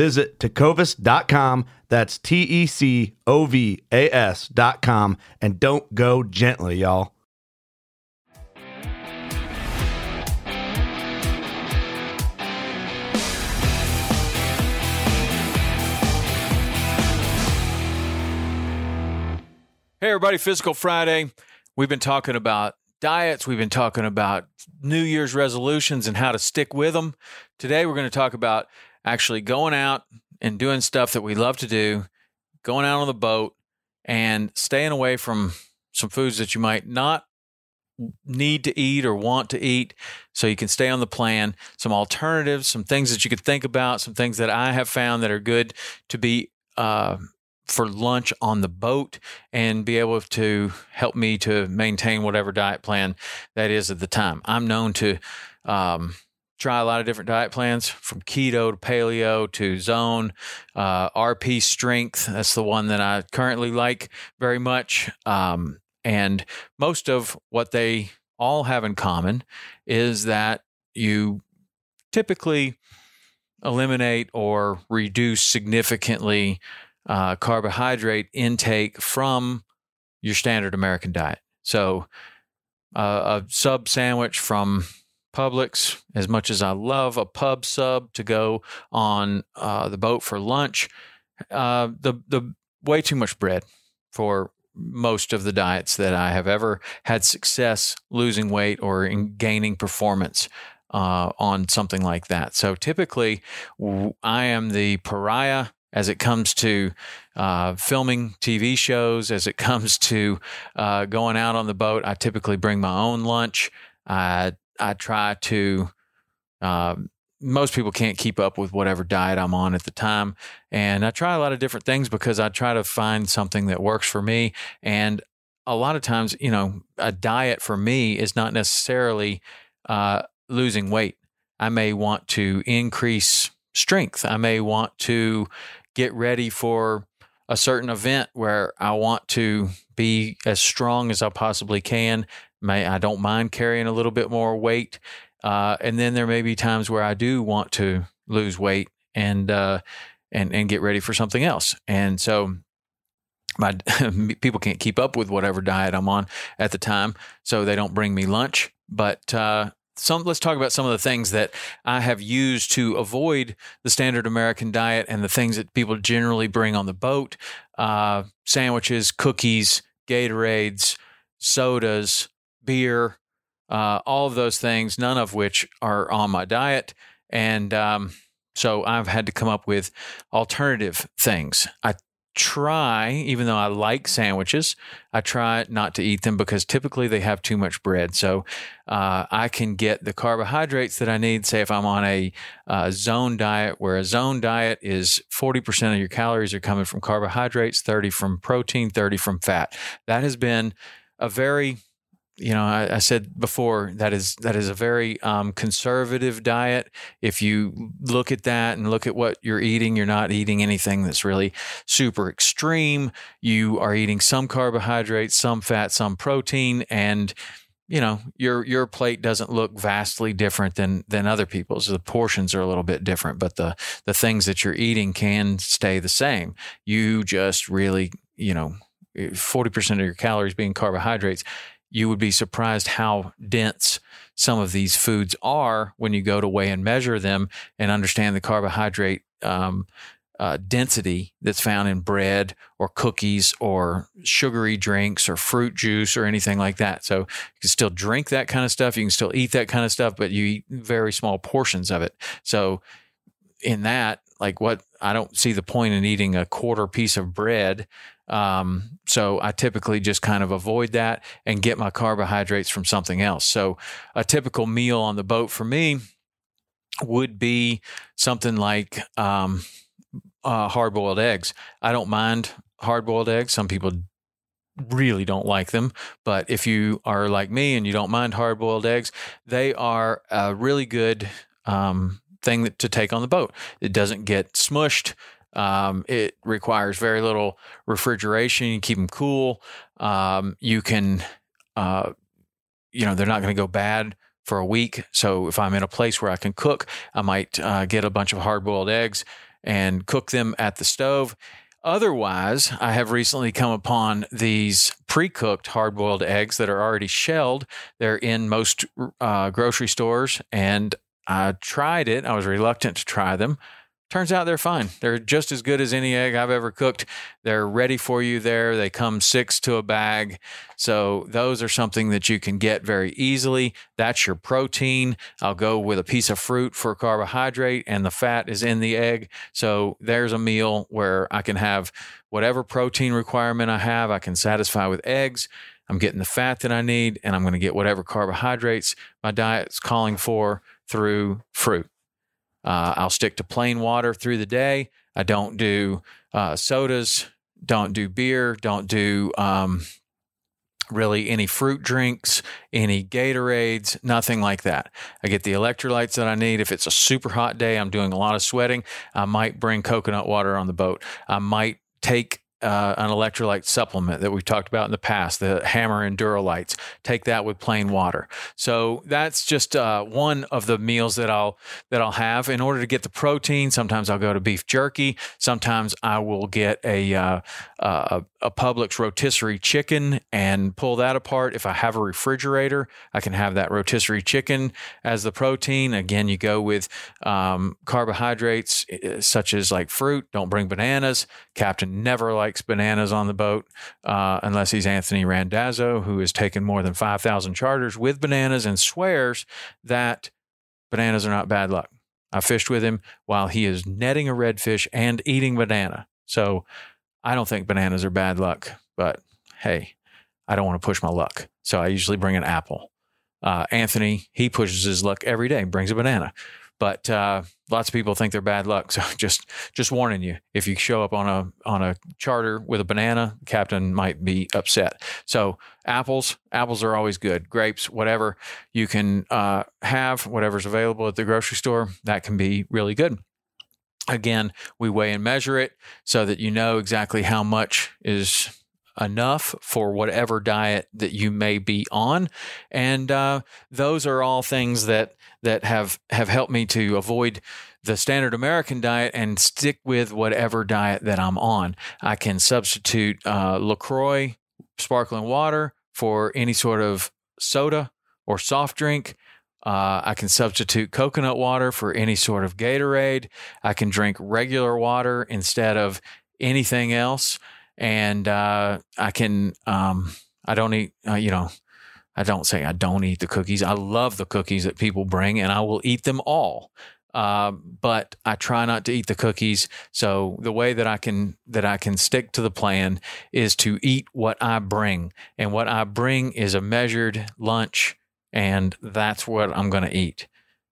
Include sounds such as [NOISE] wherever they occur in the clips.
Visit tecovas.com. That's T E C O V A S.com. And don't go gently, y'all. Hey, everybody, Physical Friday. We've been talking about diets, we've been talking about New Year's resolutions and how to stick with them. Today, we're going to talk about actually going out and doing stuff that we love to do, going out on the boat and staying away from some foods that you might not need to eat or want to eat so you can stay on the plan some alternatives some things that you could think about some things that i have found that are good to be uh, for lunch on the boat and be able to help me to maintain whatever diet plan that is at the time. I'm known to um, try a lot of different diet plans from keto to paleo to zone, uh, RP strength. That's the one that I currently like very much. Um, and most of what they all have in common is that you typically eliminate or reduce significantly uh, carbohydrate intake from your standard American diet. So, uh, a sub sandwich from Publix, as much as I love a pub sub to go on uh, the boat for lunch, uh, the the way too much bread for most of the diets that I have ever had success losing weight or in gaining performance uh, on something like that. So typically, I am the pariah as it comes to uh, filming TV shows, as it [LAUGHS] comes to uh, going out on the boat. I typically bring my own lunch. I I try to. Uh, most people can't keep up with whatever diet I'm on at the time, and I try a lot of different things because I try to find something that works for me. And a lot of times, you know, a diet for me is not necessarily uh, losing weight. I may want to increase strength. I may want to get ready for a certain event where I want to be as strong as I possibly can. May I don't mind carrying a little bit more weight, uh, and then there may be times where I do want to lose weight and uh, and and get ready for something else. And so my [LAUGHS] people can't keep up with whatever diet I'm on at the time, so they don't bring me lunch. But uh, some let's talk about some of the things that I have used to avoid the standard American diet and the things that people generally bring on the boat: uh, sandwiches, cookies, Gatorades, sodas, beer, uh, all of those things. None of which are on my diet, and um, so I've had to come up with alternative things. I try, even though I like sandwiches, I try not to eat them because typically they have too much bread. So uh, I can get the carbohydrates that I need. Say if I'm on a uh, zone diet, where a zone diet is 40% of your calories are coming from carbohydrates, 30 from protein, 30 from fat. That has been a very you know, I, I, said before that is that is a very um, conservative diet. If you look at that and look at what you're eating, you're not eating anything that's really super extreme. You are eating some carbohydrates, some fat, some protein, and you know your your plate doesn't look vastly different than than other people's. The portions are a little bit different, but the the things that you're eating can stay the same. You just really, you know, 40% of your calories being carbohydrates you would be surprised how dense some of these foods are when you go to weigh and measure them and understand the carbohydrate um, uh, density that's found in bread or cookies or sugary drinks or fruit juice or anything like that. So you can still drink that kind of stuff. You can still eat that kind of stuff, but you eat very small portions of it. So in that, like what I don't see the point in eating a quarter piece of bread. Um, so I typically just kind of avoid that and get my carbohydrates from something else. So a typical meal on the boat for me would be something like um, uh, hard boiled eggs. I don't mind hard boiled eggs. Some people really don't like them. But if you are like me and you don't mind hard boiled eggs, they are a really good um, thing that, to take on the boat. It doesn't get smushed. Um, it requires very little refrigeration. You keep them cool. Um, you can, uh, you know, they're not going to go bad for a week. So if I'm in a place where I can cook, I might uh, get a bunch of hard boiled eggs and cook them at the stove. Otherwise, I have recently come upon these pre cooked hard boiled eggs that are already shelled. They're in most uh, grocery stores, and I tried it. I was reluctant to try them. Turns out they're fine. They're just as good as any egg I've ever cooked. They're ready for you there. They come six to a bag. So, those are something that you can get very easily. That's your protein. I'll go with a piece of fruit for carbohydrate, and the fat is in the egg. So, there's a meal where I can have whatever protein requirement I have, I can satisfy with eggs. I'm getting the fat that I need, and I'm going to get whatever carbohydrates my diet's calling for through fruit. Uh, I'll stick to plain water through the day. I don't do uh, sodas, don't do beer, don't do um, really any fruit drinks, any Gatorades, nothing like that. I get the electrolytes that I need. If it's a super hot day, I'm doing a lot of sweating, I might bring coconut water on the boat. I might take uh, an electrolyte supplement that we've talked about in the past, the Hammer Endurolites. Take that with plain water. So that's just uh, one of the meals that I'll that I'll have in order to get the protein. Sometimes I'll go to beef jerky. Sometimes I will get a uh, a, a Publix rotisserie chicken and pull that apart. If I have a refrigerator, I can have that rotisserie chicken as the protein. Again, you go with um, carbohydrates eh, such as like fruit. Don't bring bananas. Captain never likes likes bananas on the boat, uh, unless he's Anthony Randazzo, who has taken more than 5,000 charters with bananas and swears that bananas are not bad luck. I fished with him while he is netting a redfish and eating banana. So I don't think bananas are bad luck, but hey, I don't want to push my luck. So I usually bring an apple. Uh, Anthony, he pushes his luck every day, brings a banana. But uh, lots of people think they're bad luck. So [LAUGHS] just just warning you, if you show up on a on a charter with a banana, captain might be upset. So apples, apples are always good. Grapes, whatever you can uh, have, whatever's available at the grocery store, that can be really good. Again, we weigh and measure it so that you know exactly how much is enough for whatever diet that you may be on and uh, those are all things that that have have helped me to avoid the standard American diet and stick with whatever diet that I'm on. I can substitute uh, LaCroix sparkling water for any sort of soda or soft drink. Uh, I can substitute coconut water for any sort of Gatorade. I can drink regular water instead of anything else. And uh, I can, um, I don't eat, uh, you know, I don't say I don't eat the cookies. I love the cookies that people bring and I will eat them all. Uh, but I try not to eat the cookies. So the way that I can that I can stick to the plan is to eat what I bring, and what I bring is a measured lunch, and that's what I'm going to eat,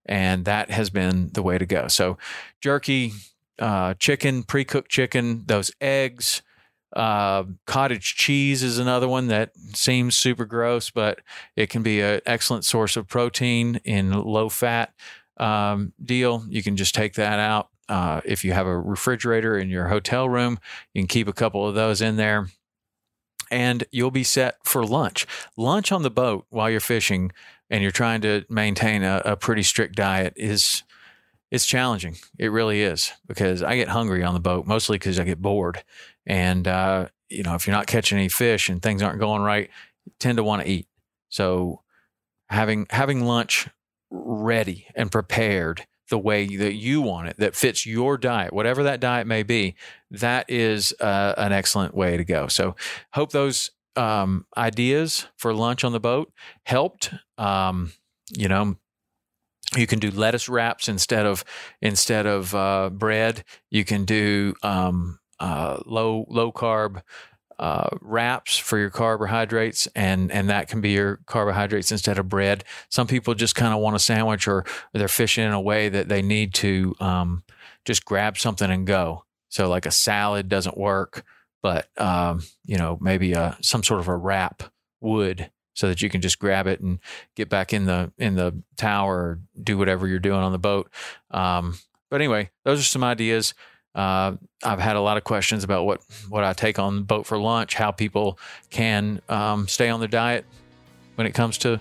and that has been the way to go. So jerky, uh, chicken, pre cooked chicken, those eggs, uh, cottage cheese is another one that seems super gross, but it can be an excellent source of protein in low fat um, deal. You can just take that out. Uh, if you have a refrigerator in your hotel room, you can keep a couple of those in there and you'll be set for lunch. Lunch on the boat while you're fishing and you're trying to maintain a, a pretty strict diet is it's challenging. It really is because I get hungry on the boat, mostly because I get bored. And, uh, you know, if you're not catching any fish and things aren't going right, tend to want to eat. So having, having lunch ready and prepared the way that you want it, that fits your diet, whatever that diet may be, that is uh, an excellent way to go. So, hope those um, ideas for lunch on the boat helped. Um, you know, you can do lettuce wraps instead of instead of uh, bread. You can do um, uh, low low carb uh, wraps for your carbohydrates, and and that can be your carbohydrates instead of bread. Some people just kind of want a sandwich, or they're fishing in a way that they need to um, just grab something and go. So like a salad doesn't work, but um, you know maybe a some sort of a wrap would, so that you can just grab it and get back in the in the tower or do whatever you're doing on the boat. Um, but anyway, those are some ideas. Uh, I've had a lot of questions about what, what I take on the boat for lunch, how people can um, stay on their diet when it comes to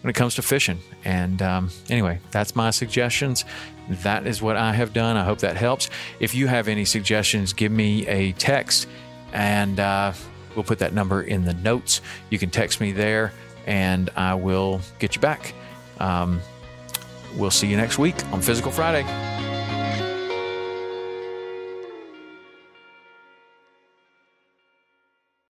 when it comes to fishing. And um, anyway, that's my suggestions. That is what I have done. I hope that helps. If you have any suggestions, give me a text, and uh, we'll put that number in the notes. You can text me there, and I will get you back. Um, we'll see you next week on Physical Friday.